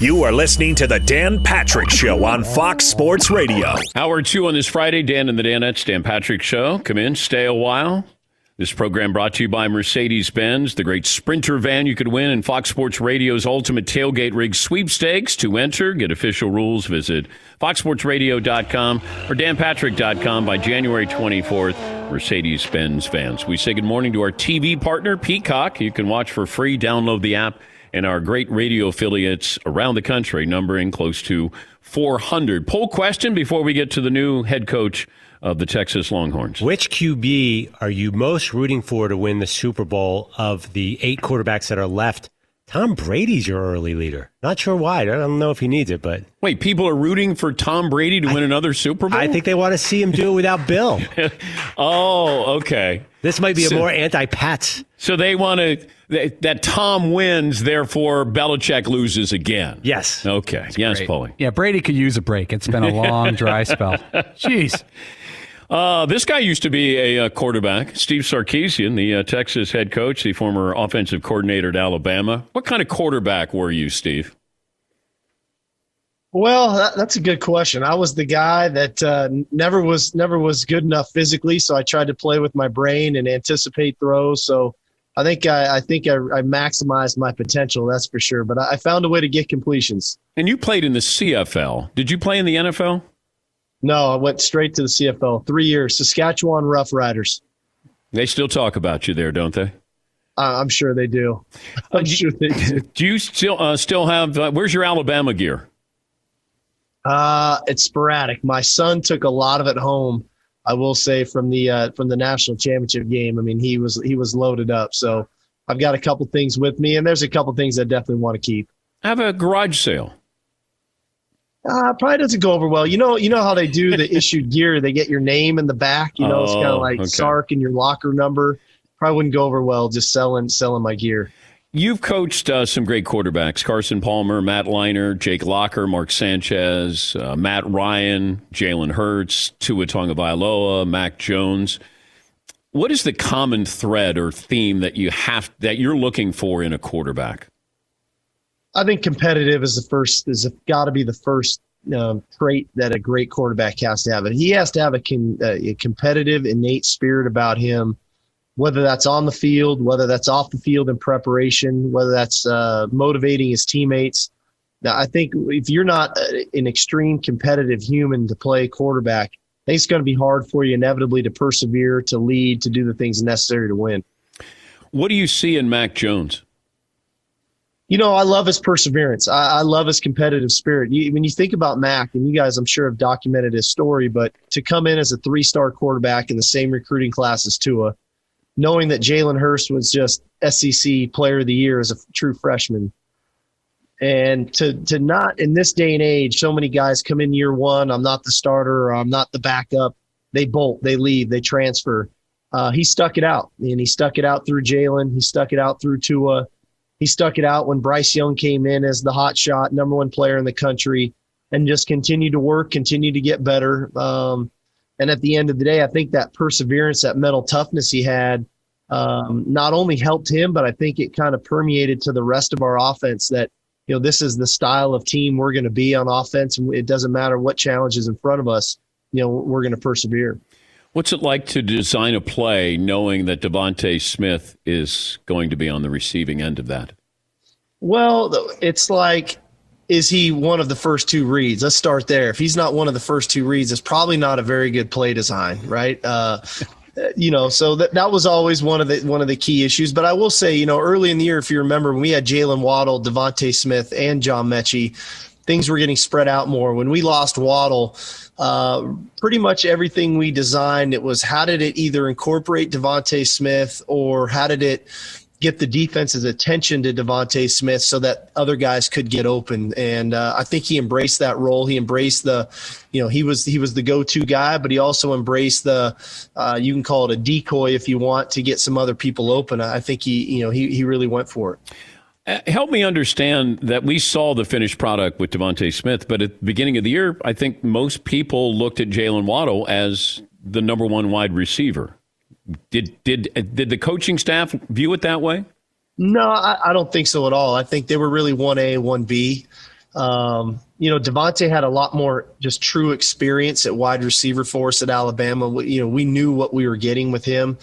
You are listening to the Dan Patrick Show on Fox Sports Radio. Hour two on this Friday, Dan and the Danettes, Dan Patrick Show. Come in, stay a while. This program brought to you by Mercedes Benz, the great sprinter van you could win in Fox Sports Radio's Ultimate Tailgate Rig Sweepstakes. To enter, get official rules, visit foxsportsradio.com or danpatrick.com by January 24th. Mercedes Benz vans. We say good morning to our TV partner, Peacock. You can watch for free. Download the app and our great radio affiliates around the country, numbering close to 400. Poll question before we get to the new head coach of the Texas Longhorns. Which QB are you most rooting for to win the Super Bowl of the eight quarterbacks that are left? Tom Brady's your early leader. Not sure why. I don't know if he needs it, but wait, people are rooting for Tom Brady to I, win another Super Bowl. I think they want to see him do it without Bill. oh, okay. This might be so, a more anti-Pats. So they want to that, that Tom wins, therefore Belichick loses again. Yes. Okay. That's yes. Paulie. Yeah, Brady could use a break. It's been a long, dry spell. Jeez. Uh, this guy used to be a, a uh, quarterback, Steve Sarkisian, the uh, Texas head coach, the former offensive coordinator at Alabama. What kind of quarterback were you, Steve? Well, that, that's a good question. I was the guy that uh, never was never was good enough physically, so I tried to play with my brain and anticipate throws. So I think I, I think I, I, maximized my potential. That's for sure. But I, I found a way to get completions. And you played in the CFL. Did you play in the NFL? No, I went straight to the CFL. Three years, Saskatchewan Roughriders. They still talk about you there, don't they? Uh, I'm sure they do. I'm sure they do. Do you still uh, still have? Uh, where's your Alabama gear? Uh, it's sporadic. My son took a lot of it home. I will say from the uh, from the national championship game. I mean, he was he was loaded up. So I've got a couple things with me, and there's a couple things I definitely want to keep. I have a garage sale. Uh, probably doesn't go over well. You know, you know how they do the issued gear. They get your name in the back. You know, oh, it's kind of like okay. Sark and your locker number. Probably wouldn't go over well just selling selling my gear. You've coached uh, some great quarterbacks: Carson Palmer, Matt Leinart, Jake Locker, Mark Sanchez, uh, Matt Ryan, Jalen Hurts, Tua Tagovailoa, Mac Jones. What is the common thread or theme that you have that you're looking for in a quarterback? I think competitive is the first is got to be the first um, trait that a great quarterback has to have. And he has to have a, con, uh, a competitive, innate spirit about him whether that's on the field, whether that's off the field in preparation, whether that's uh, motivating his teammates. Now, I think if you're not an extreme competitive human to play quarterback, I think it's going to be hard for you inevitably to persevere, to lead, to do the things necessary to win. What do you see in Mac Jones? You know, I love his perseverance. I, I love his competitive spirit. You, when you think about Mac, and you guys, I'm sure, have documented his story, but to come in as a three star quarterback in the same recruiting class as Tua, knowing that Jalen Hurts was just SEC Player of the Year as a true freshman. And to to not in this day and age, so many guys come in year one. I'm not the starter, I'm not the backup. They bolt, they leave, they transfer. Uh, he stuck it out, and he stuck it out through Jalen. He stuck it out through Tua. He stuck it out when Bryce Young came in as the hot shot, number one player in the country, and just continued to work, continued to get better. Um, and at the end of the day, I think that perseverance, that mental toughness he had, um, not only helped him, but I think it kind of permeated to the rest of our offense that you know this is the style of team we're going to be on offense, and it doesn't matter what challenges in front of us. You know, we're going to persevere. What's it like to design a play knowing that DeVonta Smith is going to be on the receiving end of that? Well, it's like is he one of the first two reads? Let's start there. If he's not one of the first two reads, it's probably not a very good play design, right? Uh, you know, so that that was always one of the one of the key issues. But I will say, you know, early in the year, if you remember, when we had Jaylen Waddle, DeVonta Smith, and John Metchie, things were getting spread out more. When we lost Waddle, uh, pretty much everything we designed, it was how did it either incorporate DeVonta Smith or how did it get the defense's attention to DeVonta Smith so that other guys could get open. And uh, I think he embraced that role. He embraced the, you know, he was he was the go-to guy, but he also embraced the, uh, you can call it a decoy if you want to get some other people open. I think he, you know, he he really went for it. Uh, help me understand that we saw the finished product with DeVonta Smith, but at the beginning of the year, I think most people looked at Jaylen Waddle as the number one wide receiver. Did did did the coaching staff view it that way? No, I, I don't think so at all. I think they were really one A, one B. Um, you know, DeVonta had a lot more just true experience at wide receiver for us at Alabama. We, you know, we knew what we were getting with him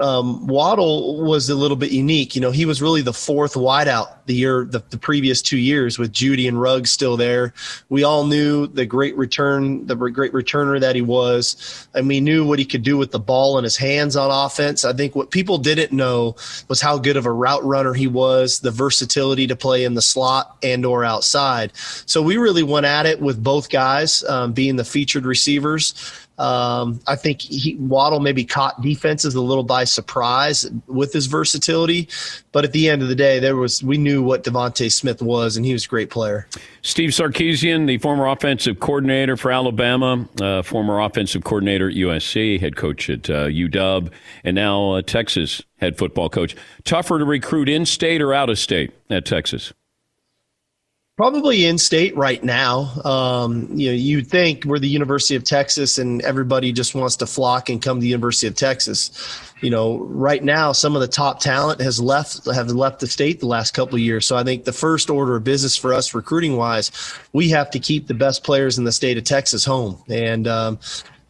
um, Waddle was a little bit unique. You know, he was really the fourth wideout the year, the, the, previous two years with Jeudy and Ruggs still there. We all knew the great return, the great returner that he was, and we knew what he could do with the ball in his hands on offense. I think what people didn't know was how good of a route runner he was, the versatility to play in the slot and or outside. So we really went at it with both guys um, being the featured receivers. Um, I think he, Waddle maybe caught defenses a little by surprise with his versatility, but at the end of the day, there was we knew what DeVonta Smith was, and he was a great player. Steve Sarkisian, the former offensive coordinator for Alabama, uh, former offensive coordinator at USC, head coach at uh, UW, and now uh, Texas head football coach. Tougher to recruit in state or out of state at Texas? Probably in state right now. Um, you know, you'd think we're the University of Texas and everybody just wants to flock and come to the University of Texas. You know, right now some of the top talent has left have left the state the last couple of years. So I think the first order of business for us recruiting wise, we have to keep the best players in the state of Texas home. And um,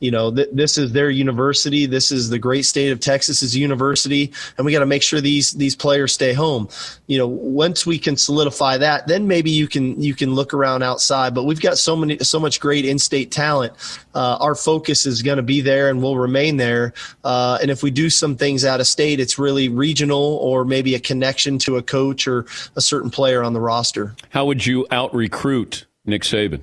you know, th- this is their university. This is the great state of Texas's university, and we got to make sure these these players stay home. You know, once we can solidify that, then maybe you can you can look around outside. But we've got so many so much great in-state talent. Uh, our focus is going to be there, and will remain there. Uh, and if we do some things out of state, it's really regional or maybe a connection to a coach or a certain player on the roster. How would you out recruit Nick Saban?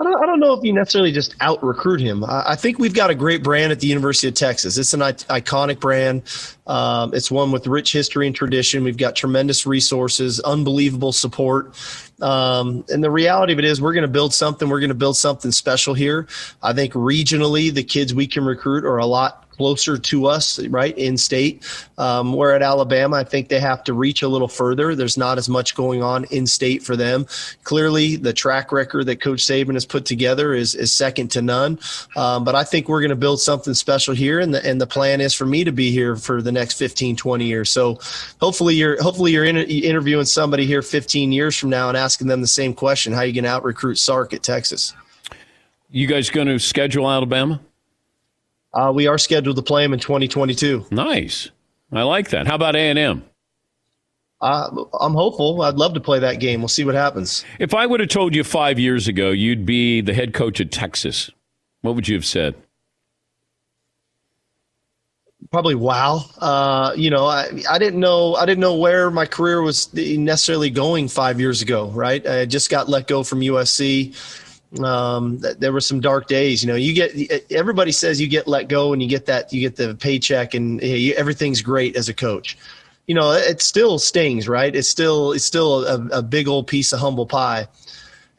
I don't, I don't know if you necessarily just out recruit him. I, I, think we've got a great brand at the University of Texas. It's an I- iconic brand. Um, it's one with rich history and tradition. We've got tremendous resources, unbelievable support. Um, and the reality of it is, we're going to build something. We're going to build something special here. I think regionally, the kids we can recruit are a lot closer to us, right, in state. Um, where at Alabama, I think they have to reach a little further. There's not as much going on in state for them. Clearly, the track record that Coach Saban has put together is, is second to none. Um, but I think we're going to build something special here, and the, and the plan is for me to be here for the next 15, 20 years. So hopefully you're hopefully you're in, interviewing somebody here 15 years from now and asking them the same question: How you going to out recruit Sark at Texas? You guys going to schedule Alabama? Uh, we are scheduled to play them in 2022. Nice. I like that. How about A&M? Uh, I'm hopeful. I'd love to play that game. We'll see what happens. If I would have told you five years ago you'd be the head coach at Texas, what would you have said? Probably wow. Uh, you know, I, I didn't know I didn't know where my career was necessarily going five years ago. Right, I just got let go from USC Um, there were some dark days. You know, you get everybody says you get let go and you get that you get the paycheck and you, everything's great as a coach. You know, it still stings, right? It's still it's still a, a big old piece of humble pie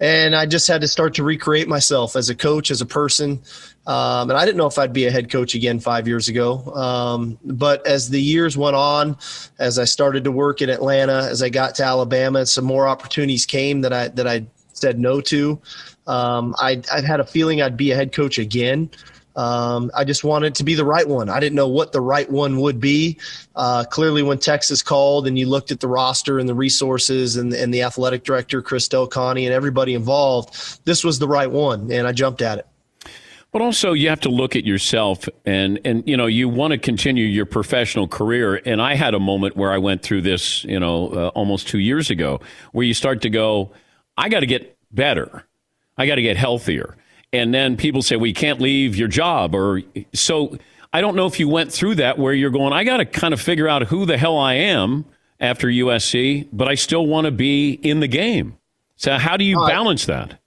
and I just had to start to recreate myself as a coach, as a person. Um, and I didn't know if I'd be a head coach again five years ago. Um, but as the years went on, as I started to work in Atlanta, as I got to Alabama, some more opportunities came that I that I said no to. Um, I, I had a feeling I'd be a head coach again. Um, I just wanted to be the right one. I didn't know what the right one would be. Uh, clearly, when Texas called and you looked at the roster and the resources and, and the athletic director, Chris Del Conte, and everybody involved, this was the right one, and I jumped at it. But also, you have to look at yourself, and and you know, you want to continue your professional career. And I had a moment where I went through this, you know, uh, almost two years ago, where you start to go, I got to get better, I got to get healthier and then people say, well, you can't leave your job. Or so I don't know if you went through that where you're going, I got to kind of figure out who the hell I am after USC, but I still want to be in the game. So how do you uh, balance that?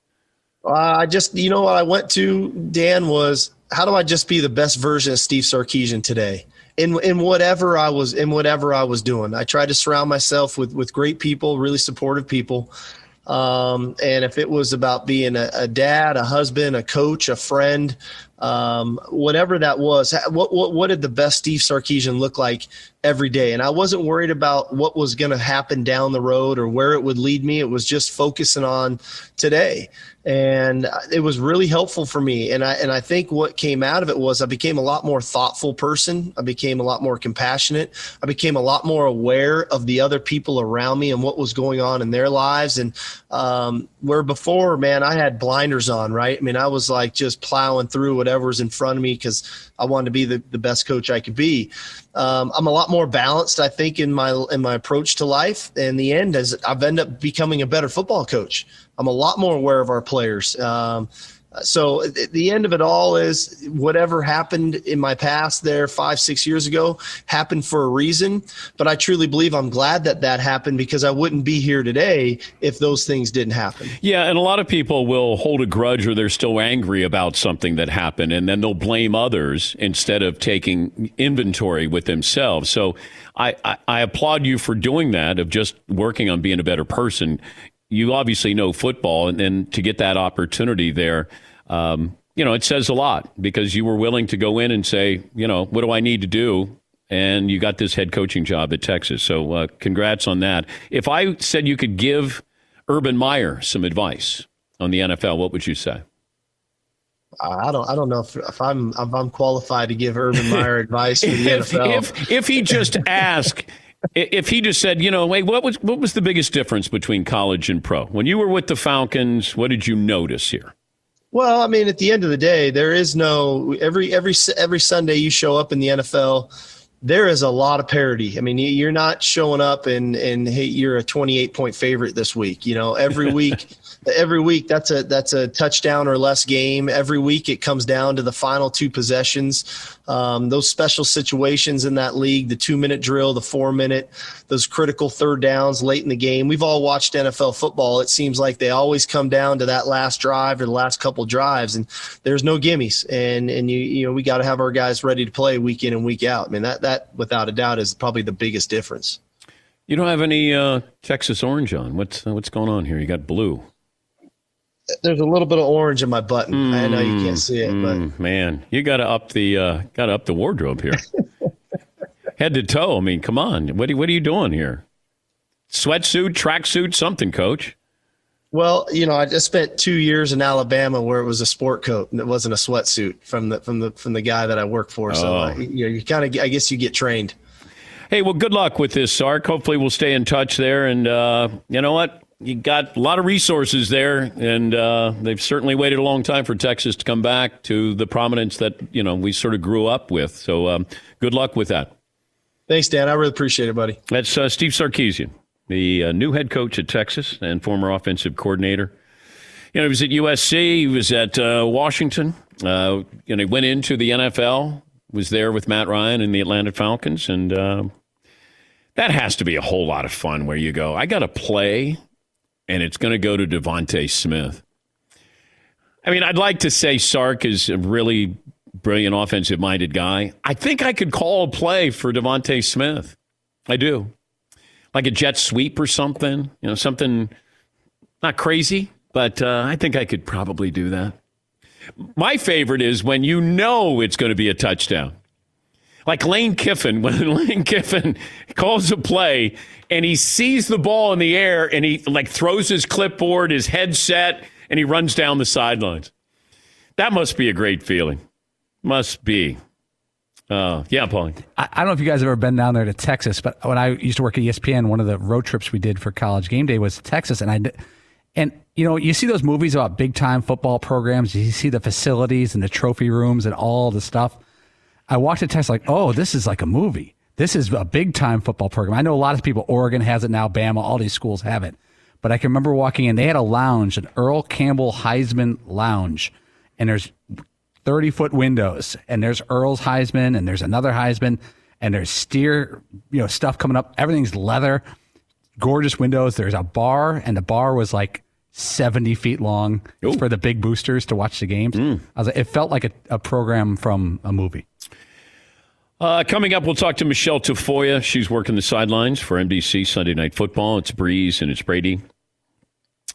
Uh, I just, you know, what I went to, Dan, was how do I just be the best version of Steve Sarkisian today? in in whatever I was in whatever I was doing. I tried to surround myself with with great people, really supportive people, um, and if it was about being a, a, dad, a husband, a coach, a friend, um, whatever that was, what, what, what did the best Steve Sarkisian look like every day? And I wasn't worried about what was going to happen down the road or where it would lead me. It was just focusing on today and it was really helpful for me. And i and i think what came out of it was i became a lot more thoughtful person. I became a lot more compassionate. I became a lot more aware of the other people around me and what was going on in their lives. And um, where before man i had blinders on right? I mean i was like just plowing through whatever was in front of me because i wanted to be the, the best coach i could be. Um, i'm a lot more balanced i think in my in my approach to life. In the end as i've ended up becoming a better football coach I'm a lot more aware of our players. Um, so the end of it all is whatever happened in my past there five six years ago happened for a reason. But i truly believe i'm glad that that happened because i wouldn't be here today if those things didn't happen. Yeah and a lot of people will hold a grudge or they're still angry about something that happened and then they'll blame others instead of taking inventory with themselves. So I, I, I applaud you for doing that of just working on being a better person you obviously know football, and then to get that opportunity there, um, you know, it says a lot because you were willing to go in and say, you know, what do I need to do? And you got this head coaching job at Texas. So uh, congrats on that. If I said you could give Urban Meyer some advice on the NFL, what would you say? I don't. I don't know if, if I'm if I'm qualified to give Urban Meyer advice for the if, NFL. If if he just asked if he just said, you know, wait, what was what was the biggest difference between college and pro? When you were with the Falcons, what did you notice here? Well, I mean, at the end of the day, there is no every every every Sunday you show up in the NFL, there is a lot of parity. I mean, you're not showing up and and hey, you're a 28 point favorite this week. You know, every week every week that's a that's a touchdown or less game. Every week it comes down to the final two possessions. Um, those special situations in that league, the two minute drill, the four minute, those critical third downs late in the game. We've all watched NFL football. It seems like they always come down to that last drive or the last couple drives, and there's no gimmies. And and you you know we got to have our guys ready to play week in and week out. I mean that that without a doubt is probably the biggest difference. You don't have any uh, Texas orange on. What's what's going on here? You got blue there's a little bit of orange in my button. Mm, I know you can't see it, mm, but man, you got to up the uh, got to up the wardrobe here, head to toe. I mean, come on, what are, what are you doing here? Sweatsuit, tracksuit, something, coach. Well, you know, I just spent two years in Alabama where it was a sport coat and it wasn't a sweatsuit from the from the from the guy that I work for. Oh. So uh, you know, you kind of I guess you get trained. Hey, well, good luck with this, Sark. Hopefully, we'll stay in touch there. And uh, you know what? You got a lot of resources there, and uh, they've certainly waited a long time for Texas to come back to the prominence that you know we sort of grew up with. So, um, good luck with that. Thanks, Dan. I really appreciate it, buddy. That's uh, Steve Sarkisian, the uh, new head coach at Texas and former offensive coordinator. You know, he was at USC. He was at uh, Washington. Uh, you know, he went into the NFL. Was there with Matt Ryan and the Atlanta Falcons, and uh, that has to be a whole lot of fun. Where you go, I got to play and it's going to go to DeVonta Smith. I mean, I'd like to say Sark is a really brilliant offensive minded guy. I think I could call a play for DeVonta Smith. I do. Like a jet sweep or something, you know, something not crazy, but uh, I think I could probably do that. My favorite is when you know it's going to be a touchdown. Like Lane Kiffin, when Lane Kiffin calls a play and he sees the ball in the air and he like throws his clipboard, his headset, and he runs down the sidelines. That must be a great feeling. Must be. Uh, yeah, Paul. I, I, don't know if you guys have ever been down there to Texas, but when I used to work at ESPN, one of the road trips we did for college game day was Texas, and I and you know you see those movies about big time football programs. You see the facilities and the trophy rooms and all the stuff. I walked to Texas like, oh, this is like a movie. This is a big time football program. I know a lot of people. Oregon has it now. Bama, all these schools have it. But I can remember walking in. They had a lounge, an Earl Campbell Heisman lounge, and there's 30 foot windows, and there's Earl's Heisman, and there's another Heisman, and there's steer, you know, stuff coming up. Everything's leather, gorgeous windows. There's a bar, and the bar was like 70 feet long for the big boosters to watch the games. Mm. I was like, it felt like a, a program from a movie. Uh, coming up, we'll talk to Michele Tafoya. She's working the sidelines for NBC Sunday Night Football. It's Brees and it's Brady.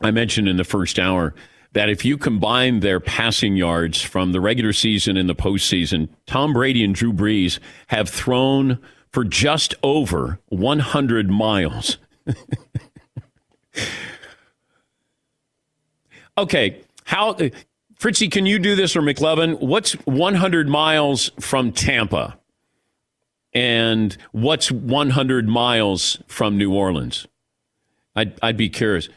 I mentioned in the first hour that if you combine their passing yards from the regular season and the postseason, Tom Brady and Drew Brees have thrown for just over 100 miles. okay, how Fritzy, can you do this or McLovin? What's 100 miles from Tampa? And what's 100 miles from New Orleans? I'd, I'd be curious.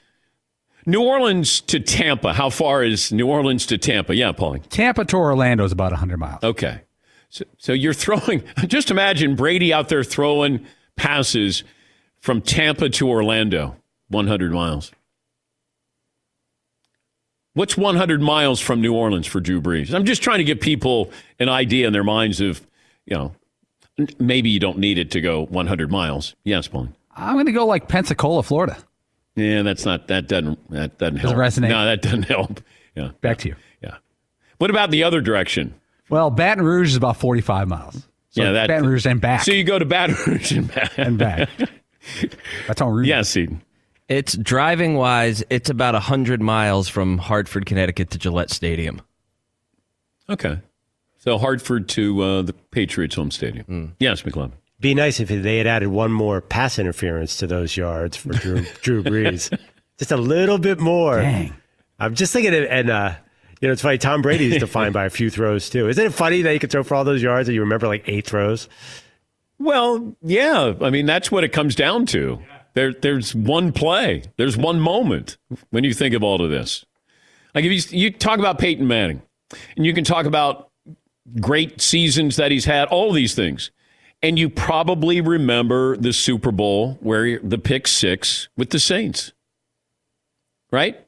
New Orleans to Tampa. How far is New Orleans to Tampa? Yeah, Paulie. Tampa to Orlando is about 100 miles. Okay. So, so you're throwing, just imagine Brady out there throwing passes from Tampa to Orlando, 100 miles. What's 100 miles from New Orleans for Drew Brees? I'm just trying to give people an idea in their minds of, you know, maybe you don't need it to go 100 miles. Yes, Pauline. I'm going to go like Pensacola, Florida. Yeah, that's not that doesn't that doesn't help. Doesn't resonate. No, that doesn't help. Yeah. Back to you. Yeah. What about the other direction? Well, Baton Rouge is about 45 miles. So yeah, that Baton Rouge and back. So you go to Baton Rouge and back. and back. That's all Rouge. Yes, Eden. It's driving wise, it's about 100 miles from Hartford, Connecticut to Gillette Stadium. Okay. So Hartford to uh, the Patriots home stadium. Mm. Yes, McLovin be nice if they had added one more pass interference to those yards for Drew, Drew Brees. Just a little bit more. Dang. I'm just thinking, and uh, you know, it's funny. Tom Brady is defined by a few throws too. Isn't it funny that you could throw for all those yards and you remember like eight throws? Well, yeah. I mean, that's what it comes down to. There, there's one play. There's one moment when you think of all of this. Like if you, you talk about Peyton Manning, and you can talk about great seasons that he's had, all these things. And you probably remember the Super Bowl where the pick six with the Saints, right?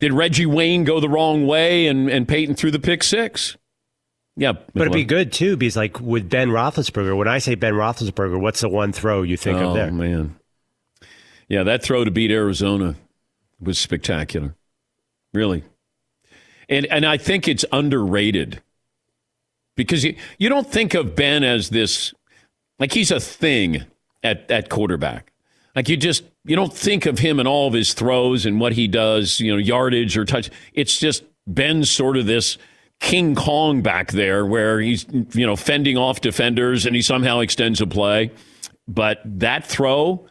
Did Reggie Wayne go the wrong way and, and Peyton threw the pick six? Yeah. But it'd be good too because, like, with Ben Roethlisberger, when I say Ben Roethlisberger, what's the one throw you think oh, of there? Oh man. Yeah, that throw to beat Arizona was spectacular. Really. And, and I think it's underrated because you, you don't think of Ben as this, like he's a thing at, at quarterback. Like you just, you don't think of him and all of his throws and what he does, you know, yardage or touch. It's just Ben's sort of this King Kong back there where he's, you know, fending off defenders and he somehow extends a play. But that throw,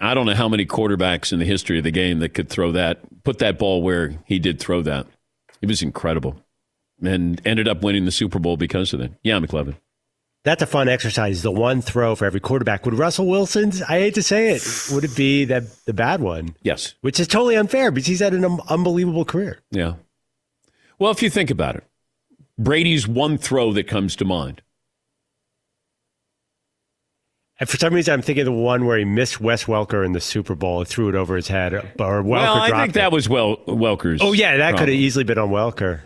I don't know how many quarterbacks in the history of the game that could throw that, put that ball where he did throw that. It was incredible and ended up winning the Super Bowl because of it. Yeah, McLovin. That's a fun exercise. The one throw for every quarterback. Would Russell Wilson's, I hate to say it, would it be that the bad one? Yes. Which is totally unfair because he's had an um, unbelievable career. Yeah. Well, if you think about it, Brady's one throw that comes to mind. And for some reason, I'm thinking of the one where he missed Wes Welker in the Super Bowl and threw it over his head. Or Welker well, I think that was well Welker's. Oh yeah, that could have easily been on Welker.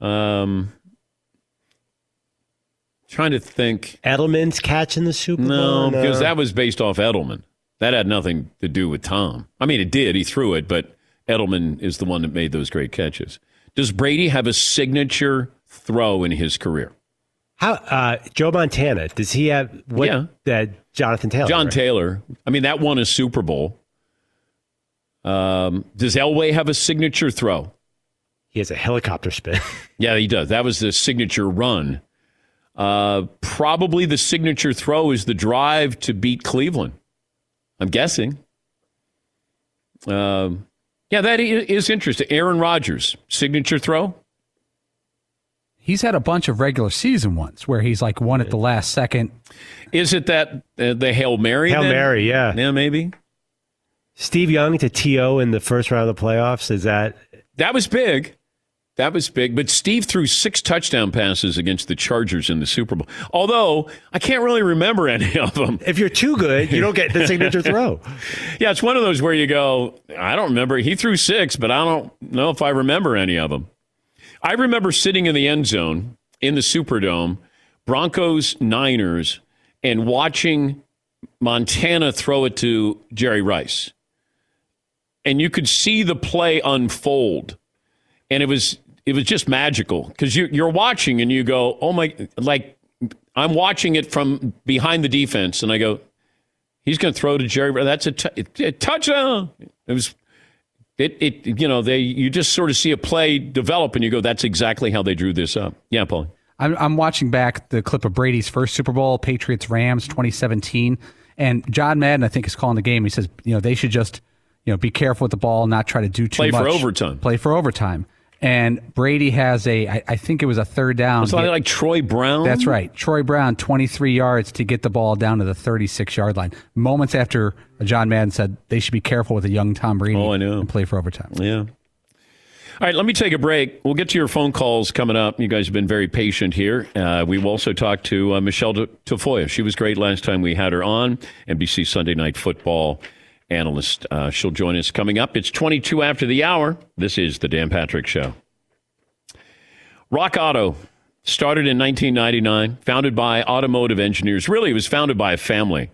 Um, trying to think. Edelman's catch in the Super Bowl? No, because that was based off Edelman. That had nothing to do with Tom. I mean, it did. He threw it, but Edelman is the one that made those great catches. Does Brady have a signature throw in his career? How uh, Joe Montana does he have? What, Yeah. that Jonathan Taylor. John right? Taylor. I mean, that won a Super Bowl. Um, does Elway have a signature throw? He has a helicopter spin. Yeah, he does. That was the signature run. Uh, probably the signature throw is the drive to beat Cleveland. I'm guessing. Um, yeah, that is interesting. Aaron Rodgers, signature throw. He's had a bunch of regular season ones where he's like one at the last second. Is it that uh, the Hail Mary? Hail then? Mary, yeah. Yeah, maybe. Steve Young to T.O. in the first round of the playoffs. Is that That was big. That was big. But Steve threw six touchdown passes against the Chargers in the Super Bowl. Although I can't really remember any of them. if you're too good, you don't get the signature throw. Yeah, it's one of those where you go, I don't remember. He threw six, but I don't know if I remember any of them. I remember sitting in the end zone in the Superdome, Broncos, Niners, and watching Montana throw it to Jerry Rice. And you could see the play unfold. And it was it was just magical because you, you're watching and you go, oh my, like I'm watching it from behind the defense, and I go, he's going to throw to Jerry. That's a, t- a touchdown. It was it, it you know they you just sort of see a play develop and you go that's exactly how they drew this up yeah paul I'm, I'm watching back the clip of Brady's first Super Bowl, Patriots Rams 2017, and John Madden I think is calling the game. He says, you know, they should just, you know, be careful with the ball, not try to do too Play much. Play for overtime. Play for overtime. And Brady has a, I, I think it was a third down. it's like, like troy brown That's right. Troy Brown, 23 yards to get the ball down to the 36 yard line. Moments after John Madden said they should be careful with a young Tom Brady Oh, I know. and play for overtime. yeah all right let me take a break we'll get to your phone calls coming up you guys have been very patient here uh, we also talked to uh, michele tafoya she was great last time we had her on nbc sunday night football analyst uh, she'll join us coming up it's 22 after the hour this is the dan patrick show Rock Auto started in 1999, founded by automotive engineers. Really, it was founded by a family.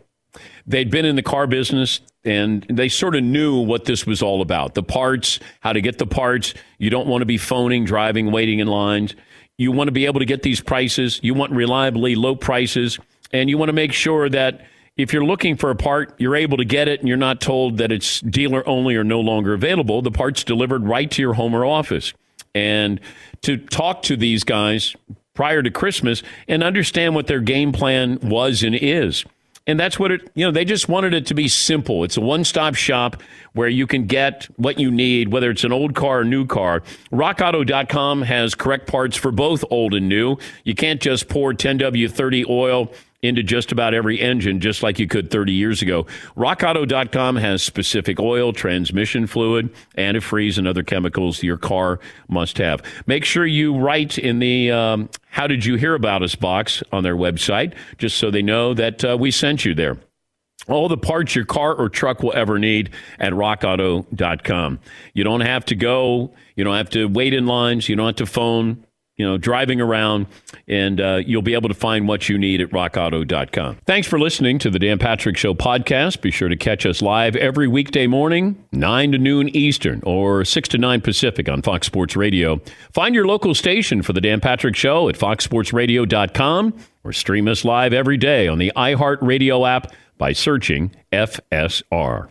They'd been in the car business and they sort of knew what this was all about the parts, how to get the parts. You don't want to be phoning, driving, waiting in lines. You want to be able to get these prices. You want reliably low prices. And you want to make sure that if you're looking for a part, you're able to get it and you're not told that it's dealer only or no longer available. The part's delivered right to your home or office. And to talk to these guys prior to Christmas and understand what their game plan was and is. And that's what it, you know, they just wanted it to be simple. It's a one stop shop where you can get what you need, whether it's an old car or new car. RockAuto.com has correct parts for both old and new. You can't just pour 10W30 oil into just about every engine, just like you could 30 years ago. RockAuto.com has specific oil, transmission fluid, antifreeze, and other chemicals your car must have. Make sure you write in the um, How Did You Hear About Us box on their website, just so they know that uh, we sent you there. All the parts your car or truck will ever need at rockauto.com. You don't have to go, you don't have to wait in lines, you don't have to phone you know, driving around, and uh, you'll be able to find what you need at rockauto.com. Thanks for listening to the Dan Patrick Show podcast. Be sure to catch us live every weekday morning, 9 to noon Eastern or 6 to 9 Pacific on Fox Sports Radio. Find your local station for the Dan Patrick Show at foxsportsradio.com or stream us live every day on the iHeartRadio app by searching FSR.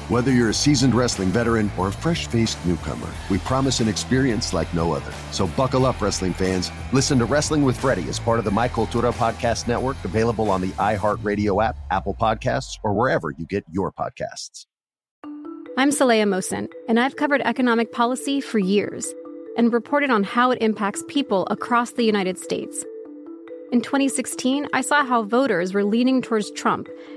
Whether you're a seasoned wrestling veteran or a fresh faced newcomer, we promise an experience like no other. So buckle up, wrestling fans. Listen to Wrestling with Freddie as part of the My Cultura Podcast Network, available on the iHeartRadio app, Apple Podcasts, or wherever you get your podcasts. I'm Saleha Mohsin, and I've covered economic policy for years and reported on how it impacts people across the United States. In 2016, I saw how voters were leaning towards Trump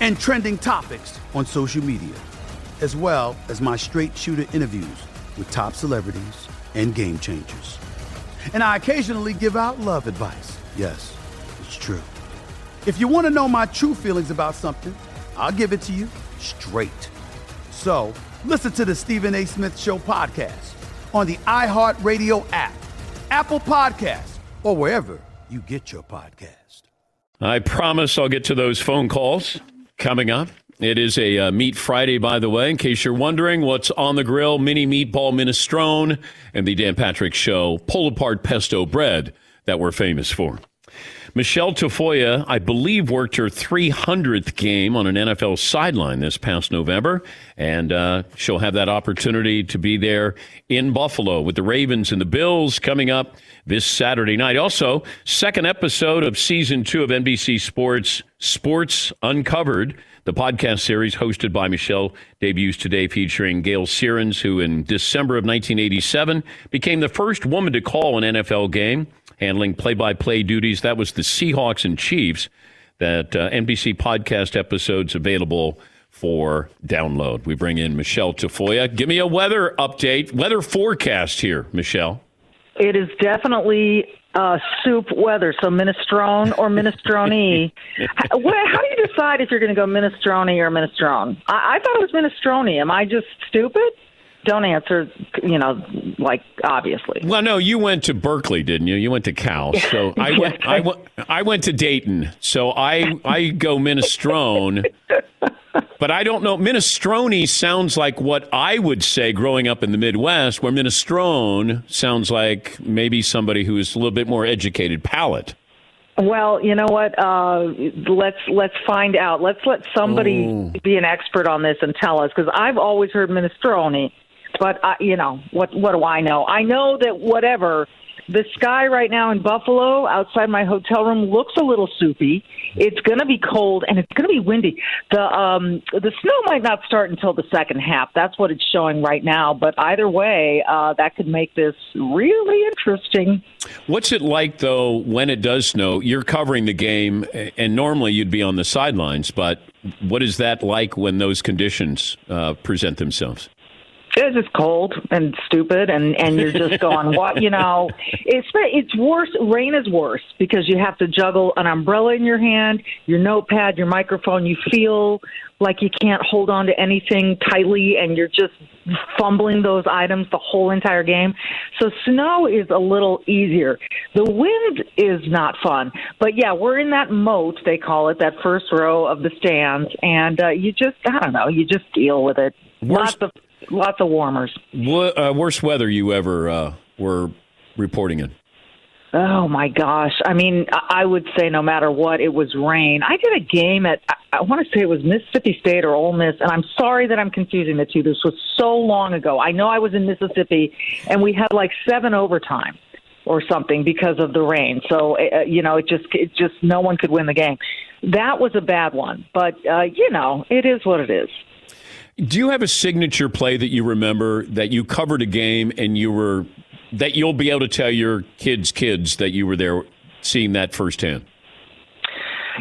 and trending topics on social media, as well as my straight shooter interviews with top celebrities and game changers. And I occasionally give out love advice. Yes, it's true. If you want to know my true feelings about something, I'll give it to you straight. So listen to the Stephen A. Smith Show podcast on the iHeartRadio app, Apple Podcasts, or wherever you get your podcast. I promise I'll get to those phone calls coming up. It is a uh, Meat Friday, by the way, in case you're wondering what's on the grill mini meatball minestrone and the Dan Patrick Show pull apart pesto bread that we're famous for. Michele Tafoya, I believe, worked her 300th game on an NFL sideline this past November, and uh, she'll have that opportunity to be there in Buffalo with the Ravens and the Bills coming up this Saturday night. Also, second episode of season two of NBC Sports Sports Uncovered. The podcast series hosted by Michele debuts today featuring Gayle Sierens, who in December of 1987 became the first woman to call an NFL game handling play by play duties. That was the Seahawks and Chiefs. That uh, NBC podcast episodes available for download. We bring in Michele Tafoya. Give me a weather update, weather forecast here, Michele. It is definitely uh, soup weather, so minestrone or minestrone. how, how do you decide if you're going to go minestrone or minestrone? I, I thought it was minestrone. Am I just stupid? Don't answer, you know, like obviously. Well, no, you went to Berkeley, didn't you? You went to Cal. So I went, I went, I went to Dayton. So I, I go minestrone. but I don't know. Minestrone sounds like what I would say growing up in the Midwest, where minestrone sounds like maybe somebody who's a little bit more educated palate. Well, you know what? Uh, let's let's find out. Let's let somebody Ooh. be an expert on this and tell us because I've always heard minestrone, but I, you know what? What do I know? I know that whatever the sky right now in Buffalo, outside my hotel room, looks a little soupy. It's going to be cold and it's going to be windy. The um, the snow might not start until the second half. That's what it's showing right now. But either way, uh, that could make this really interesting. What's it like though when it does snow? You're covering the game, and normally you'd be on the sidelines. But what is that like when those conditions uh, present themselves? It's just cold and stupid and and you're just going what? You know it's it's worse rain is worse because you have to juggle an umbrella in your hand your notepad your microphone you feel like you can't hold on to anything tightly and you're just fumbling those items the whole entire game. So snow is a little easier. The wind is not fun but yeah we're in that moat they call it that first row of the stands and uh, you just i don't know you just deal with it. Worst- lots of lots of warmers. What, uh, worst weather you ever uh, were reporting in? Oh my gosh! I mean, I would say no matter what, it was rain. I did a game at I- I want to say it was Mississippi State or Ole Miss, and I'm sorry that I'm confusing the two. This was so long ago. I know I was in Mississippi, and we had like seven overtime or something because of the rain. So uh, you know, it just it just no one could win the game. That was a bad one, but uh, you know, it is what it is. Do you have a signature play that you remember that you covered a game and you were that you'll be able to tell your kids' kids that you were there seeing that firsthand?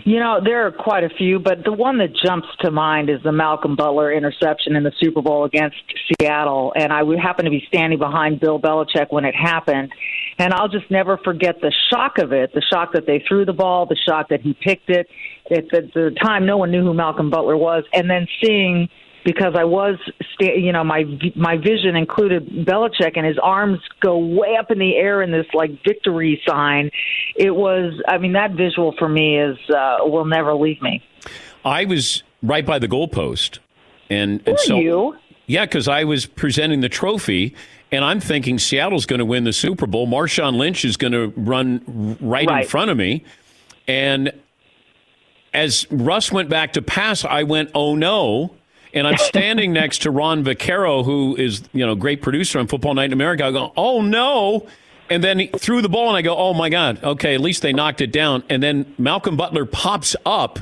You know, there are quite a few, but the one that jumps to mind is the Malcolm Butler interception in the Super Bowl against Seattle. And I happened to be standing behind Bill Belichick when it happened. And I'll just never forget the shock of it the shock that they threw the ball, the shock that he picked it. At the, the time, no one knew who Malcolm Butler was. And then seeing because I was, sta- you know, my my vision included Belichick and his arms go way up in the air in this like victory sign. It was, I mean, that visual for me is uh, will never leave me. I was right by the goalpost, and, and so you? yeah, because I was presenting the trophy, and I'm thinking Seattle's going to win the Super Bowl. Marshawn Lynch is going to run right, Right. in front of me, and as Russ went back to pass, I went, "Oh no!" And I'm standing next to Ron Vaccaro, who is you know great producer on Football Night in America. I go, "Oh no!" And then he threw the ball, and I go, "Oh my God!" Okay, at least they knocked it down. And then Malcolm Butler pops up,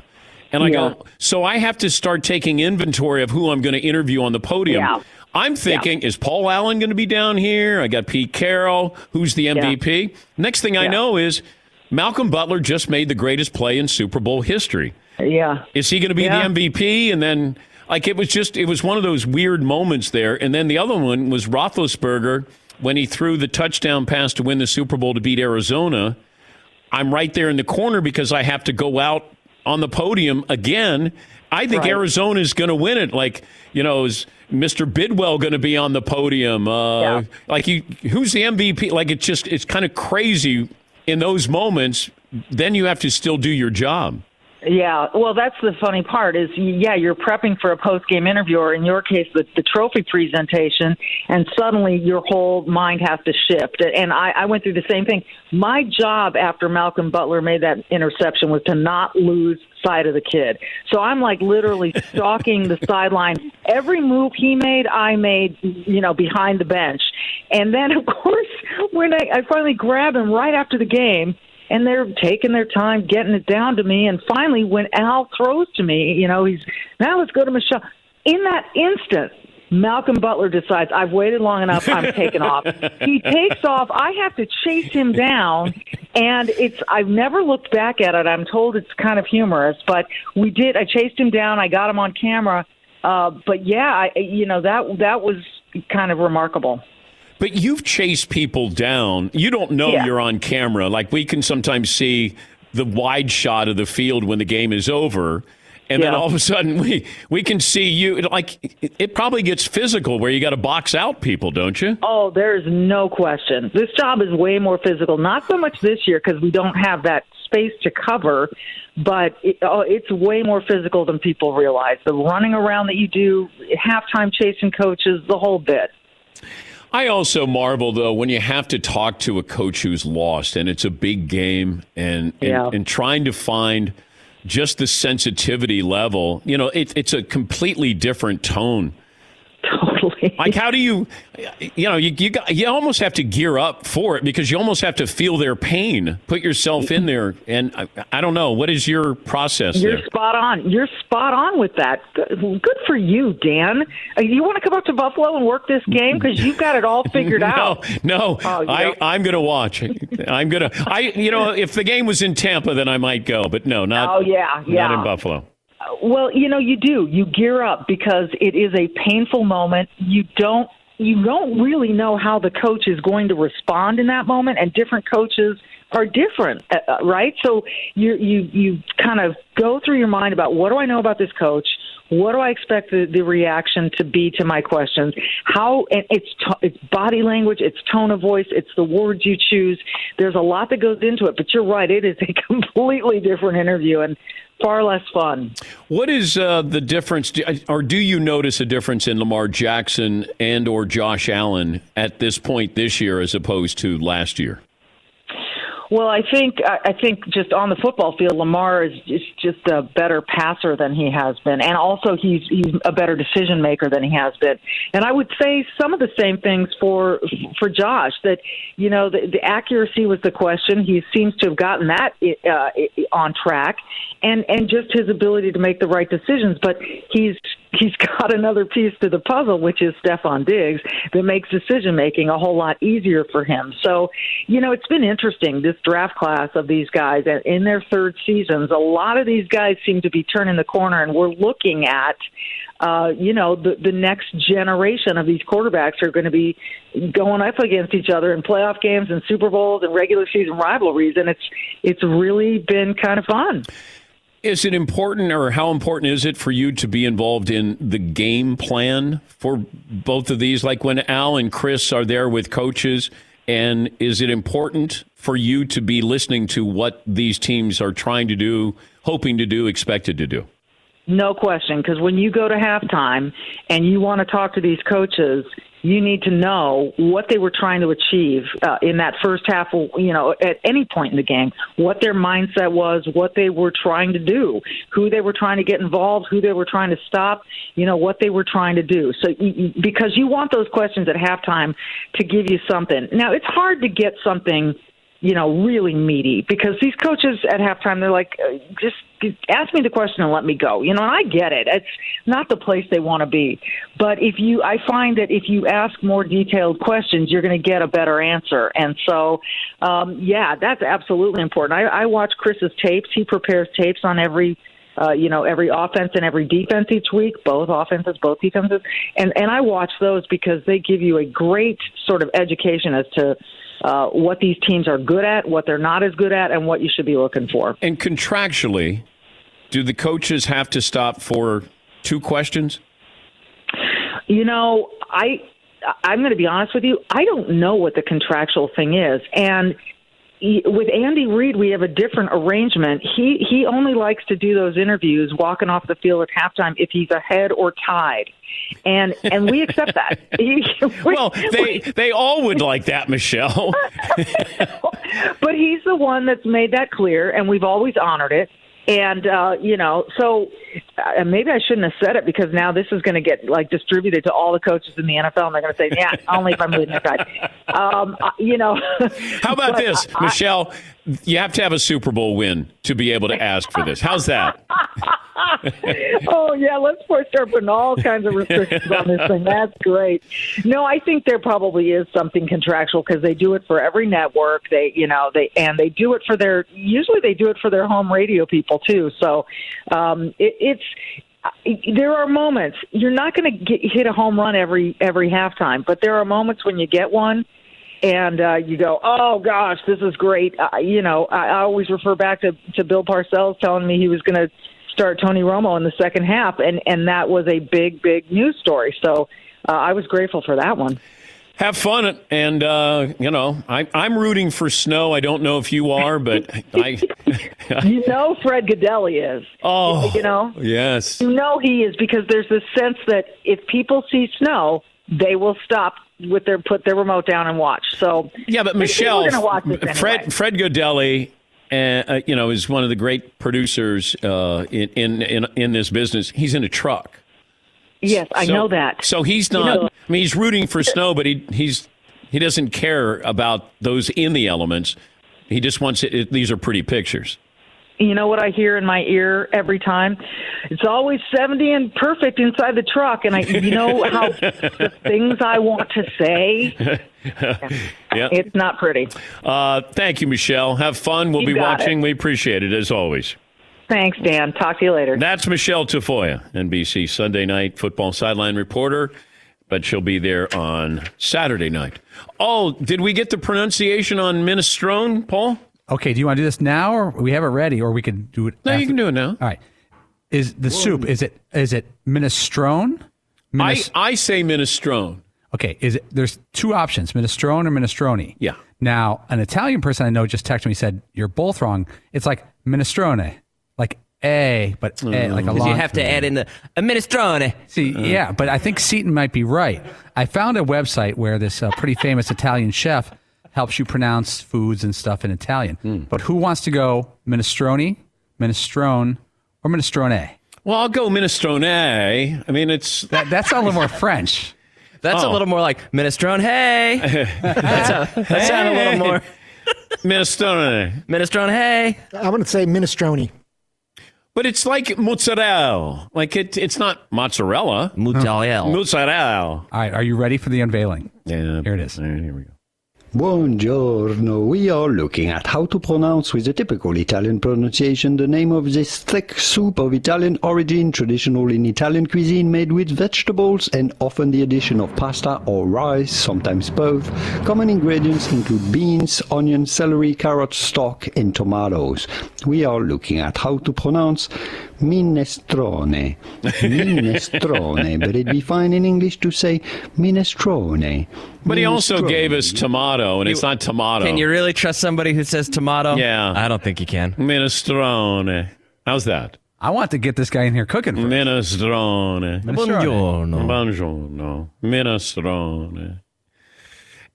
and I Yeah. go, "So I have to start taking inventory of who I'm going to interview on the podium." Yeah. I'm thinking, is Paul Allen going to be down here? I got Pete Carroll, who's the MVP. Next thing I know is Malcolm Butler just made the greatest play in Super Bowl history. Yeah. Is he going to be Yeah. the MVP? And then, like, it was just, it was one of those weird moments there. And then the other one was Roethlisberger when he threw the touchdown pass to win the Super Bowl to beat Arizona. I'm right there in the corner because I have to go out on the podium again. I think Right. Arizona is going to win it. Like, you know, is Mr. Bidwell going to be on the podium? Uh, Like, you, who's the MVP? Like, it's just, it's kind of crazy in those moments. Then you have to still do your job. Yeah, well, that's the funny part is, yeah, you're prepping for a post game interview, or in your case, the, the trophy presentation, and suddenly your whole mind has to shift. And I, I went through the same thing. My job after Malcolm Butler made that interception was to not lose sight of the kid. So I'm like literally stalking the sideline. Every move he made, I made, you know, behind the bench. And then, of course, when I, I finally grab him right after the game, and they're taking their time getting it down to me. And finally, when Al throws to me, you know, he's now let's go to Michele. In that instant, Malcolm Butler decides I've waited long enough. I'm taking off. He takes off. I have to chase him down, and it's I've never looked back at it. I'm told it's kind of humorous, but we did. I chased him down. I got him on camera. Uh, but yeah, I, you know that that was kind of remarkable. But you've chased people down. You don't know Yeah. you're on camera. Like we can sometimes see the wide shot of the field when the game is over. And then all of a sudden we we can see you like it- it probably gets physical where you got to box out people, don't you? Oh, there's no question. This job is way more physical. Not so much this year because we don't have that space to cover, but it, oh, it's way more physical than people realize. The running around that you do, halftime chasing coaches, the whole bit. I also marvel though when you have to talk to a coach who's lost and it's a big game and and, and trying to find just the sensitivity level. You know, it, it's a completely different tone. Totally. Like, how do you, you know, you you, got, you almost have to gear up for it because you almost have to feel their pain, put yourself in there, and I, I don't know what is your process You're there. spot on. You're spot on with that. Good, for you, Dan. Uh, You want to come up to Buffalo and work this game because you've got it all figured no, out. no, Oh, I? I'm going to watch. I'm going to. I, you know, if the game was in Tampa, then I might go, but no, not. Oh, yeah, yeah. not in Buffalo. Well, you know, you do. You gear up because it is a painful moment. You don't you don't really know how the coach is going to respond in that moment, and different coaches are different, uh, uh, right? So you you you kind of go through your mind about what do I know about this coach? What do I expect the, the reaction to be to my questions? How and it's to, it's body language, it's tone of voice, it's the words you choose. There's a lot that goes into it, but you're right, it is a completely different interview and far less fun. What is uh, the difference, or do you notice a difference in Lamar Jackson and or Josh Allen at this point this year as opposed to last year? Well, I think I think just on the football field, Lamar is just, just a better passer than he has been, and also he's he's a better decision maker than he has been. And I would say some of the same things for for Josh. That you know the, the accuracy was the question. He seems to have gotten that uh, on track, and and just his ability to make the right decisions. But he's he's got another piece to the puzzle, which is Stefon Diggs, that makes decision making a whole lot easier for him. So, you know, it's been interesting this draft class of these guys in their third seasons. A lot of these guys seem to be turning the corner, and we're looking at. Uh, you know, the the next generation of these quarterbacks are going to be going up against each other in playoff games and Super Bowls and regular season rivalries, and it's it's really been kind of fun. Is it important, or how important is it for you to be involved in the game plan for both of these? Like when Al and Chris are there with coaches, and is it important for you to be listening to what these teams are trying to do, hoping to do, expected to do? No question, because when you go to halftime and you want to talk to these coaches, you need to know what they were trying to achieve uh, in that first half, you know, at any point in the game, what their mindset was, what they were trying to do, who they were trying to get involved, who they were trying to stop, you know, what they were trying to do. So, because you want those questions at halftime to give you something. Now, it's hard to get something you know, really meaty because these coaches at halftime, they're like, uh, just ask me the question and let me go. You know, and I get it. It's not the place they want to be. But if you, I find that if you ask more detailed questions, you're going to get a better answer. And so, um, yeah, that's absolutely important. I, I watch Chris's tapes. He prepares tapes on every uh, you know, every offense and every defense each week, both offenses, both defenses. And, and I watch those because they give you a great sort of education as to uh, what these teams are good at, what they're not as good at, and what you should be looking for. And contractually, do the coaches have to stop for two questions? You know, I I'm going to be honest with you. I don't know what the contractual thing is, and with Andy Reid, we have a different arrangement. He he only likes to do those interviews walking off the field at halftime if he's ahead or tied, and and we accept that. well, they they all would like that, Michele. but he's the one that's made that clear, and we've always honored it. And uh, you know, so uh, maybe I shouldn't have said it because now this is going to get like distributed to all the coaches in the NFL, and they're going to say, "Yeah, only if I'm leading the guy." Um, uh, you know. How about this, I, Michele? You have to have a Super Bowl win to be able to ask for this. How's that? oh yeah, let's start putting all kinds of restrictions on this thing. That's great. No, I think there probably is something contractual because they do it for every network. They, you know, they and they do it for their. Usually, they do it for their home radio people too. So um, it, it's there are moments you're not going to hit a home run every every halftime, but there are moments when you get one and uh, you go, "Oh gosh, this is great." Uh, you know, I, I always refer back to to Bill Parcells telling me he was going to start Tony Romo in the second half, and and that was a big big news story. So uh, I was grateful for that one. Have fun, and uh, you know I, I'm rooting for snow. I don't know if you are, but I. you know, Fred Gaudelli is. Oh, you know. Yes. You know he is because there's this sense that if people see snow, they will stop with their put their remote down and watch. So yeah, but Michele, anyway. Fred Fred Gaudelli, uh, uh, you know, is one of the great producers uh, in, in in in this business. He's in a truck. Yes, I so, know that. So he's not. You know, I mean, he's rooting for snow, but he he's he doesn't care about those in the elements. He just wants it. it these are pretty pictures you know what I hear in my ear every time? It's always 70 and perfect inside the truck. And I, you know how the things I want to say? yeah. It's not pretty. Uh, thank you, Michele. Have fun. We'll you be watching. It. We appreciate it as always. Thanks, Dan. Talk to you later. That's Michele Tafoya, NBC Sunday night football sideline reporter. but she'll be there on Saturday night. Oh, did we get the pronunciation on minestrone, Paul? Okay, do you want to do this now, or we have it ready, or we could do it? No, after? you can do it now. All right. Is the soup? Is it is it minestrone? I, I say minestrone. Okay, is it? There's two options: minestrone or minestrone. Yeah. Now, an Italian person I know just texted me said you're both wrong. It's like minestrone, like a, but a, like a Because long. you have to add in the a minestrone. See, yeah, but I think Seaton might be right. I found a website where this uh, pretty famous Italian chef helps you pronounce foods and stuff in Italian. Hmm. But who wants to go minestrone, minestrone, or minestrone? Well, I'll go minestrone. I mean, it's that, that's a little more French. That's a Oh. little more like minestrone. Hey, that's a, that sounds a little more minestrone. Minestrone. Hey, I'm going to say minestrone. But it's like mozzarella. Like it, it's not mozzarella. Mozzarella. Mozzarella. All right, are you ready for the unveiling? Yeah. Here it is. Here we go. Buongiorno. We are looking at how to pronounce with a typical Italian pronunciation the name of this thick soup of Italian origin, traditional in Italian cuisine, made with vegetables and often the addition of pasta or rice, sometimes both. Common ingredients include beans, onion, celery, carrot, stock, and tomatoes. We are looking at how to pronounce minestrone. Minestrone, but it'd be fine in English to say minestrone. But he also Minestrone. gave us tomato, and it's not tomato. Can you really trust somebody who says tomato? Yeah. I don't think you can. Minestrone. How's that? I want to get this guy in here cooking. For Minestrone. Buongiorno. Buongiorno. Minestrone.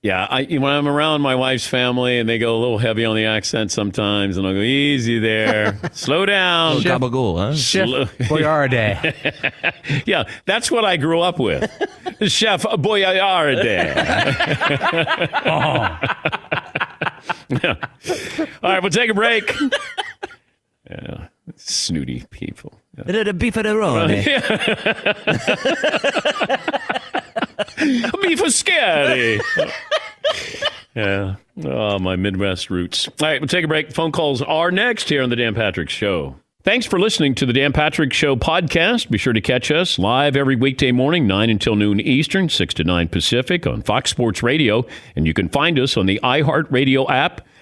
Yeah, I, when I'm around my wife's family and they go a little heavy on the accent sometimes, and I'll go, easy there. Slow down. Oh, gabagool, huh? Chef Slow- Boyardee. yeah, that's what I grew up with. Chef Boyardee. Yeah. All right, we'll take a break. Yeah, snooty people. Yeah. The Beef is scary. yeah. Oh, my Midwest roots. All right, we'll take a break. Phone calls are next here on the Dan Patrick Show. Thanks for listening to the Dan Patrick Show podcast. Be sure to catch us live every weekday morning, 9 until noon Eastern, 6 to 9 Pacific on Fox Sports Radio. And you can find us on the iHeartRadio app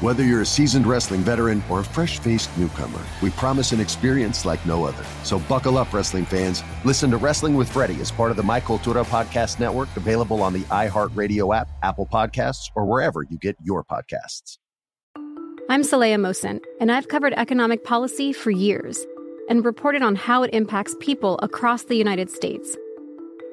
Whether you're a seasoned wrestling veteran or a fresh faced newcomer, we promise an experience like no other. So buckle up, wrestling fans. Listen to Wrestling with Freddie as part of the My Cultura Podcast Network, available on the iHeartRadio app, Apple Podcasts, or wherever you get your podcasts. I'm Saleha Mohsin, and I've covered economic policy for years and reported on how it impacts people across the United States.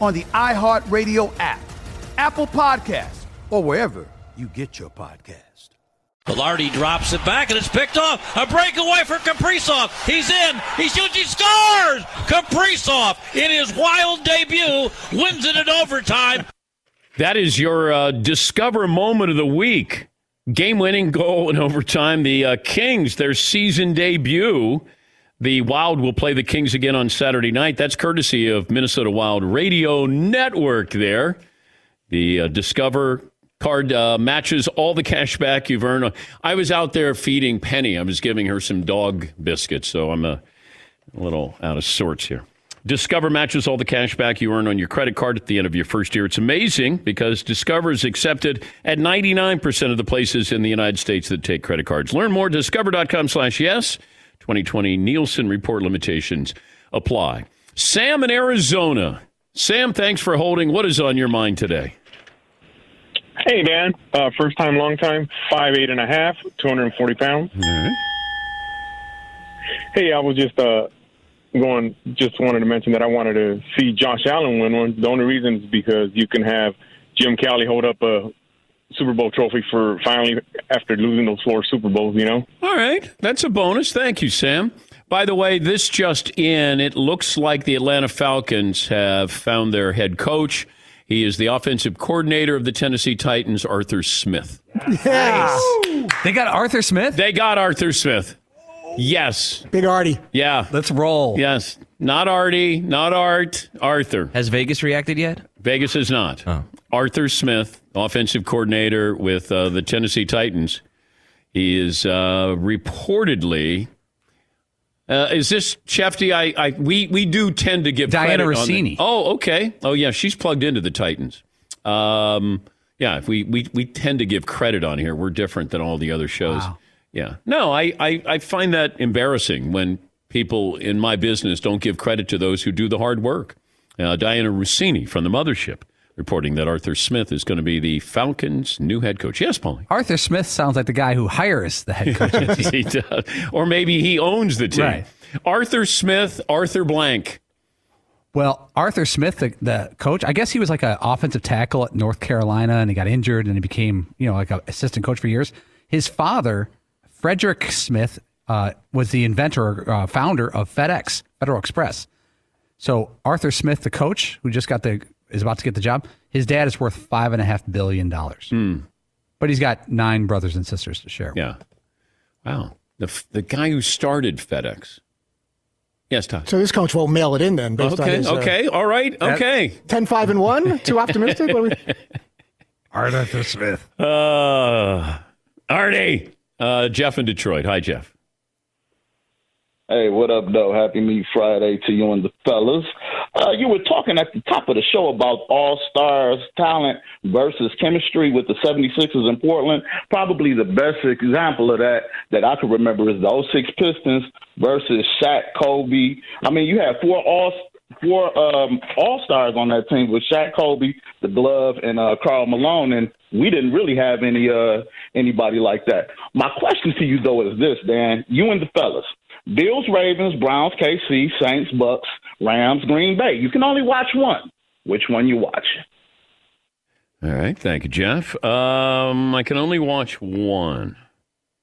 on the iHeartRadio app, Apple Podcasts, or wherever you get your podcast. Velarde drops it back and it's picked off. A breakaway for Kaprizov. He's in. He shoots. He scores. Kaprizov in his wild debut wins it in overtime. That is your uh, discover moment of the week. Game winning goal in overtime. The uh, Kings, their season debut. The Wild will play the Kings again on Saturday night. That's courtesy of Minnesota Wild Radio Network there. The uh, Discover card uh, matches all the cash back you've earned. I was out there feeding Penny. I was giving her some dog biscuits, so I'm a, little out of sorts here. Discover matches all the cash back you earn on your credit card at the end of your first year. It's amazing because Discover is accepted at 99% of the places in the United States that take credit cards. Learn more at discover.com slash yes. 2020 Nielsen report limitations apply. Sam in Arizona. Sam, thanks for holding. What is on your mind today? Hey, Dan. Uh, first time, long time. Five, eight and a half, 240 pounds. Hey, I was just uh, going, just wanted to mention that I wanted to see Josh Allen win one. The only reason is because you can have Jim Kelly hold up a Super Bowl trophy for finally after losing those four Super Bowls, you know? All right. That's a bonus. Thank you, Sam. By the way, this just in, it looks like the Atlanta Falcons have found their head coach. He is the offensive coordinator of the Tennessee Titans, Arthur Smith. Nice. They got Arthur Smith? They got Arthur Smith. Yes. Big Artie. Yeah. Let's roll. Yes. Not Artie, not Art, Arthur. Has Vegas reacted yet? Vegas has not. Oh. Arthur Smith, offensive coordinator with uh, the Tennessee Titans. He is uh, reportedly. Uh, is this Shefty? I, I we we do tend to give Diana credit on the- Russini. oh, okay. Oh, yeah. She's plugged into the Titans. Um, yeah. We, we we tend to give credit on here. We're different than all the other shows. Yeah. No, I, I I find that embarrassing when people in my business don't give credit to those who do the hard work. Uh, Dianna Russini from the mothership reporting that Arthur Smith is going to be the Falcons' new head coach. Yes, Paulie. Arthur Smith sounds like the guy who hires the head coach. he does. Or maybe he owns the team. Right. Arthur Smith, Arthur Blank. Well, Arthur Smith, the, the coach, I guess he was like an offensive tackle at North Carolina, and he got injured, and he became, you know, like an assistant coach for years. His father, Frederick Smith, uh, was the inventor, uh, founder of FedEx, Federal Express. So Arthur Smith, the coach, who just got the is about to get the job, his dad is worth five and a half billion dollars. But he's got nine brothers and sisters to share. Yeah. Wow. The, the guy who started FedEx. Yes, Todd. So this coach will mail it in then. Based on Okay. uh, okay. All right. Okay. 10, 5, and 1? Too optimistic? What we- Arthur Smith. Uh, Artie. Uh, Jeff in Detroit. Hi, Jeff. Hey, what up, though? Happy Meat Friday to you and the fellas. Uh, you were talking at the top of the show about all stars talent versus chemistry with the 76ers in Portland. Probably the best example of that that I can remember is the 06 Pistons versus Shaq, Kobe. I mean, you had four all four um, all stars on that team with Shaq, Kobe, the Glove, and uh, Karl Malone, and we didn't really have any uh, anybody like that. My question to you though is this, Dan: You and the fellas. Bills, Ravens, Browns, KC, Saints, Bucks, Rams, Green Bay. You can only watch one. Which one you watch? All right. Thank you, Jeff. Um, I can only watch one.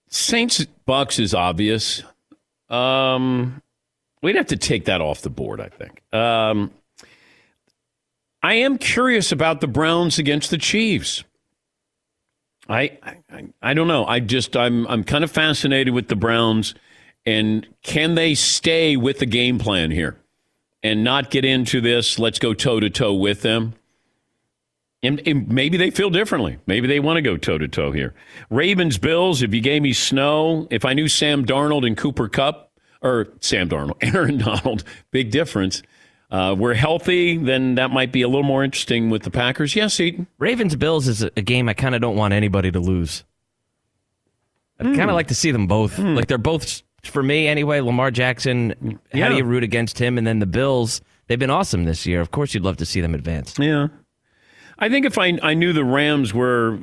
Saints Bucks is obvious. Um, we'd have to take that off the board, I think. Um, I am curious about the Browns against the Chiefs. I, I I don't know. I just I'm I'm kind of fascinated with the Browns and can they stay with the game plan here and not get into this let's go toe to toe with them? And, and, maybe they feel differently. Maybe they want to go toe to toe here. Ravens, Bills, if you gave me snow, if I knew Sam Darnold and Cooper Kupp, or Sam Darnold, Aaron Donald, big difference. Uh, we're healthy, then that might be a little more interesting with the Packers. Yes, Eaton. Ravens Bills is a game I kind of don't want anybody to lose. I'd Hmm. kind of like to see them both. Like they're both for me anyway. Lamar Jackson. How Yeah. do you root against him? And then the Bills. They've been awesome this year. Of course, you'd love to see them advance. Yeah. I think if I, I knew the Rams were,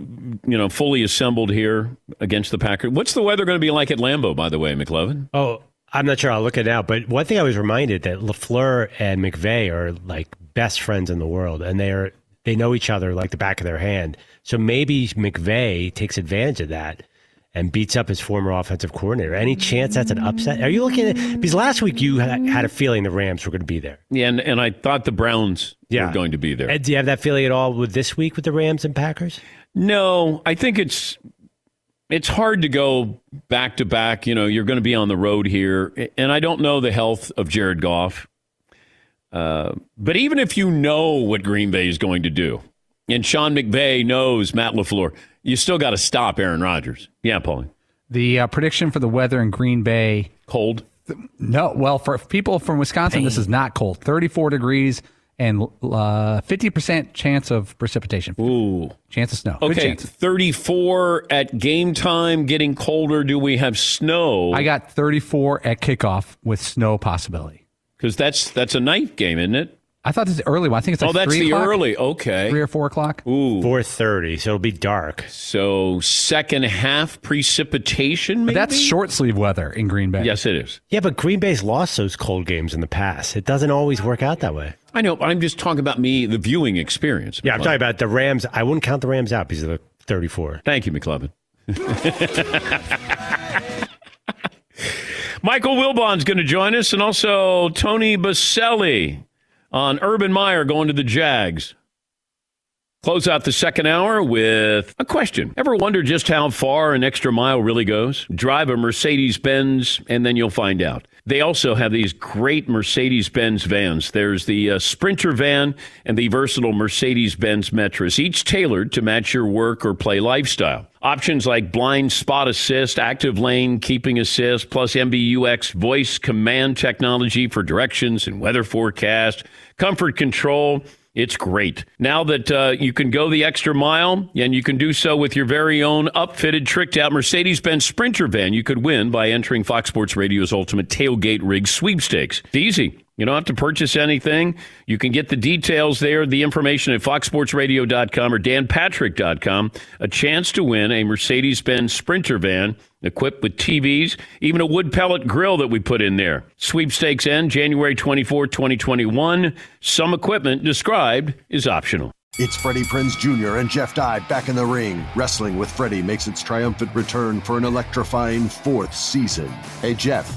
you know, fully assembled here against the Packers. What's the weather going to be like at Lambeau, by the way, McLovin? Oh, I'm not sure. I'll look it out. But one thing I was reminded that Lafleur and McVay are like best friends in the world, and they are they know each other like the back of their hand. So maybe McVay takes advantage of that and beats up his former offensive coordinator. Any chance that's an upset? Are you looking at because last week you had a feeling the Rams were going to be there. Yeah, and, and I thought the Browns Yeah. were going to be there. And do you have that feeling at all with this week with the Rams and Packers? No, I think it's it's hard to go back to back. You know, you're going to be on the road here, and I don't know the health of Jared Goff. Uh, but even if you know what Green Bay is going to do, and Sean McVay knows Matt Lafleur, you still got to stop Aaron Rodgers. Yeah, Paulie. The uh, prediction for the weather in Green Bay cold. No, well, for people from Wisconsin, this is not cold. Thirty-four degrees and uh, fifty percent chance of precipitation. Ooh, chance of snow. Okay, 34 at game time, getting colder. Do we have snow? I got thirty-four at kickoff with snow possibility. Because that's that's a night game, isn't it? I thought this is early one. I think it's oh, like oh, that's three the o'clock. early. Okay, three or four o'clock. Ooh, four thirty. So it'll be dark. So second half precipitation. But Maybe that's short sleeve weather in Green Bay. Yes, it is. Yeah, but Green Bay's lost those cold games in the past. It doesn't always work out that way. I know. but I'm just talking about me, the viewing experience. Yeah, I'm talking about the Rams. I wouldn't count the Rams out because of the 34. Thank you, McLovin. Michael Wilbon's going to join us, and also Tony Boselli on Urban Meyer going to the Jags. Close out the second hour with a question. Ever wonder just how far an extra mile really goes? Drive a Mercedes Benz, and then you'll find out. They also have these great Mercedes Benz vans. There's the uh, Sprinter van and the versatile Mercedes Benz Metris, each tailored to match your work or play lifestyle. Options like blind spot assist, active lane keeping assist, plus MBUX voice command technology for directions and weather forecast, comfort control. It's great. Now that uh, you can go the extra mile, and you can do so with your very own upfitted, tricked out Mercedes Benz Sprinter van, you could win by entering Fox Sports Radio's Ultimate Tailgate Rig Sweepstakes. It's easy. You don't have to purchase anything. You can get the details there, the information at foxsportsradio.com or danpatrick.com. A chance to win a Mercedes Benz Sprinter van equipped with TVs, even a wood pellet grill that we put in there. Sweepstakes end January 24, 2021. Some equipment described is optional. It's Freddie Prinze Jr. and Jeff Dye back in the ring. Wrestling with Freddie makes its triumphant return for an electrifying fourth season. Hey, Jeff,